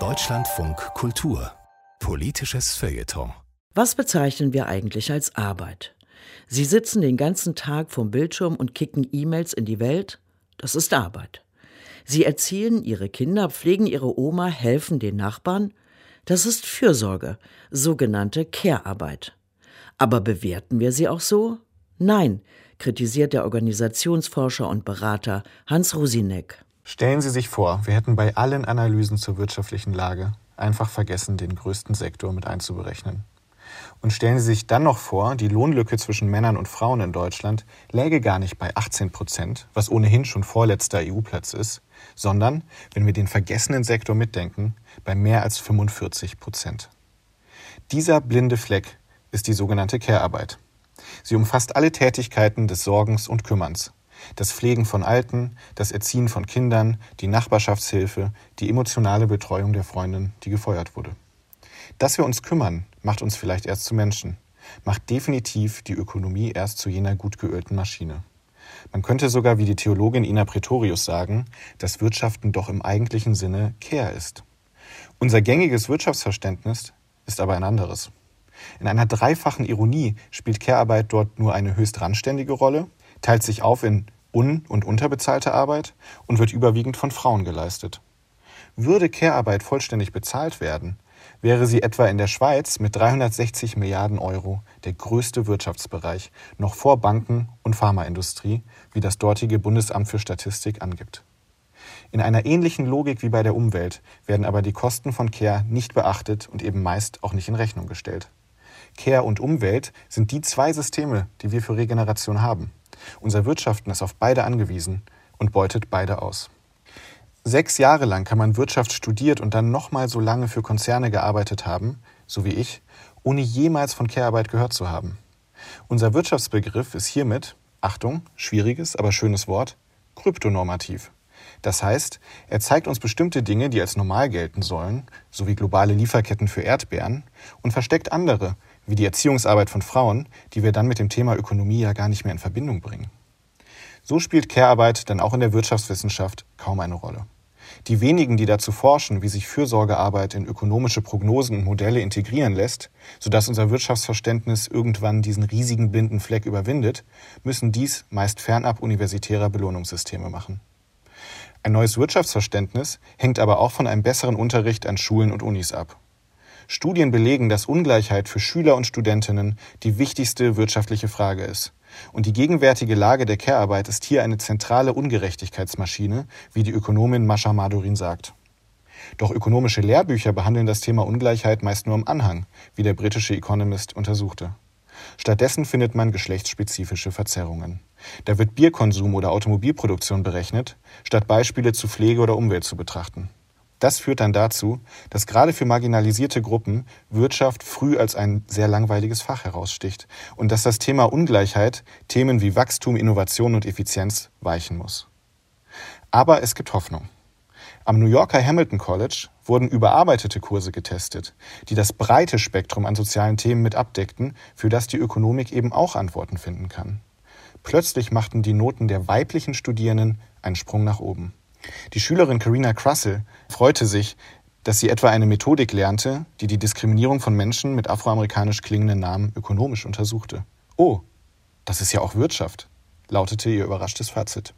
Deutschlandfunk Kultur Politisches Feuilleton Was bezeichnen wir eigentlich als Arbeit? Sie sitzen den ganzen Tag vorm Bildschirm und kicken E-Mails in die Welt? Das ist Arbeit. Sie erziehen ihre Kinder, pflegen ihre Oma, helfen den Nachbarn? Das ist Fürsorge, sogenannte Care-Arbeit. Aber bewerten wir sie auch so? Nein, kritisiert der Organisationsforscher und Berater Hans Rusinek. Stellen Sie sich vor, wir hätten bei allen Analysen zur wirtschaftlichen Lage einfach vergessen, den größten Sektor mit einzuberechnen. Und stellen Sie sich dann noch vor, die Lohnlücke zwischen Männern und Frauen in Deutschland läge gar nicht bei 18 Prozent, was ohnehin schon vorletzter EU-Platz ist, sondern, wenn wir den vergessenen Sektor mitdenken, bei mehr als 45 Prozent. Dieser blinde Fleck ist die sogenannte Care-Arbeit. Sie umfasst alle Tätigkeiten des Sorgens und Kümmerns. Das Pflegen von Alten, das Erziehen von Kindern, die Nachbarschaftshilfe, die emotionale Betreuung der Freundin, die gefeuert wurde. Dass wir uns kümmern, macht uns vielleicht erst zu Menschen, macht definitiv die Ökonomie erst zu jener gut geölten Maschine. Man könnte sogar wie die Theologin Ina Pretorius sagen, dass Wirtschaften doch im eigentlichen Sinne Care ist. Unser gängiges Wirtschaftsverständnis ist aber ein anderes. In einer dreifachen Ironie spielt Care-Arbeit dort nur eine höchst randständige Rolle, teilt sich auf in un- und unterbezahlte Arbeit und wird überwiegend von Frauen geleistet. Würde Care-Arbeit vollständig bezahlt werden, wäre sie etwa in der Schweiz mit 360 Milliarden Euro der größte Wirtschaftsbereich, noch vor Banken und Pharmaindustrie, wie das dortige Bundesamt für Statistik angibt. In einer ähnlichen Logik wie bei der Umwelt werden aber die Kosten von Care nicht beachtet und eben meist auch nicht in Rechnung gestellt. Care und Umwelt sind die zwei Systeme, die wir für Regeneration haben. Unser Wirtschaften ist auf beide angewiesen und beutet beide aus. Sechs Jahre lang kann man Wirtschaft studiert und dann nochmal so lange für Konzerne gearbeitet haben, so wie ich, ohne jemals von Care-Arbeit gehört zu haben. Unser Wirtschaftsbegriff ist hiermit, Achtung, schwieriges, aber schönes Wort, kryptonormativ. Das heißt, er zeigt uns bestimmte Dinge, die als normal gelten sollen, sowie globale Lieferketten für Erdbeeren, und versteckt andere, wie die Erziehungsarbeit von Frauen, die wir dann mit dem Thema Ökonomie ja gar nicht mehr in Verbindung bringen. So spielt Care-Arbeit dann auch in der Wirtschaftswissenschaft kaum eine Rolle. Die wenigen, die dazu forschen, wie sich Fürsorgearbeit in ökonomische Prognosen und Modelle integrieren lässt, sodass unser Wirtschaftsverständnis irgendwann diesen riesigen blinden Fleck überwindet, müssen dies meist fernab universitärer Belohnungssysteme machen. Ein neues Wirtschaftsverständnis hängt aber auch von einem besseren Unterricht an Schulen und Unis ab. Studien belegen, dass Ungleichheit für Schüler und Studentinnen die wichtigste wirtschaftliche Frage ist. Und die gegenwärtige Lage der Care-Arbeit ist hier eine zentrale Ungerechtigkeitsmaschine, wie die Ökonomin Mascha Madurin sagt. Doch ökonomische Lehrbücher behandeln das Thema Ungleichheit meist nur im Anhang, wie der britische Economist untersuchte. Stattdessen findet man geschlechtsspezifische Verzerrungen. Da wird Bierkonsum oder Automobilproduktion berechnet, statt Beispiele zu Pflege oder Umwelt zu betrachten. Das führt dann dazu, dass gerade für marginalisierte Gruppen Wirtschaft früh als ein sehr langweiliges Fach heraussticht und dass das Thema Ungleichheit Themen wie Wachstum, Innovation und Effizienz weichen muss. Aber es gibt Hoffnung. Am New Yorker Hamilton College wurden überarbeitete Kurse getestet, die das breite Spektrum an sozialen Themen mit abdeckten, für das die Ökonomik eben auch Antworten finden kann. Plötzlich machten die Noten der weiblichen Studierenden einen Sprung nach oben. Die Schülerin Karina Crussell freute sich, dass sie etwa eine Methodik lernte, die die Diskriminierung von Menschen mit afroamerikanisch klingenden Namen ökonomisch untersuchte. Oh, das ist ja auch Wirtschaft, lautete ihr überraschtes Fazit.